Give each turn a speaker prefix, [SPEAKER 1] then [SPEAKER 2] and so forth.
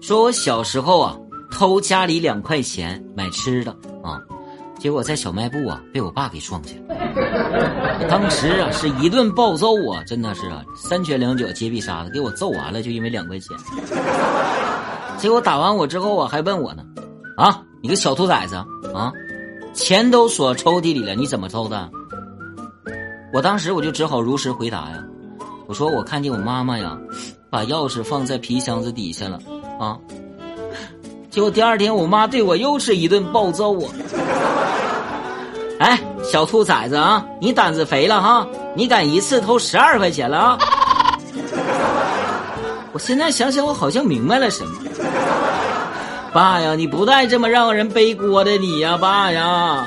[SPEAKER 1] 说我小时候啊偷家里两块钱买吃的啊，结果在小卖部啊被我爸给撞见了。当时啊是一顿暴揍啊，真的是啊三拳两脚接必杀的给我揍完了，就因为两块钱。结果打完我之后啊还问我呢，啊你个小兔崽子啊，钱都锁抽屉里了，你怎么偷的？我当时我就只好如实回答呀，我说我看见我妈妈呀，把钥匙放在皮箱子底下了啊。结果第二天我妈对我又是一顿暴揍啊！哎，小兔崽子啊，你胆子肥了哈，你敢一次偷十二块钱了啊！我现在想想，我好像明白了什么。爸呀，你不带这么让人背锅的你呀，爸呀！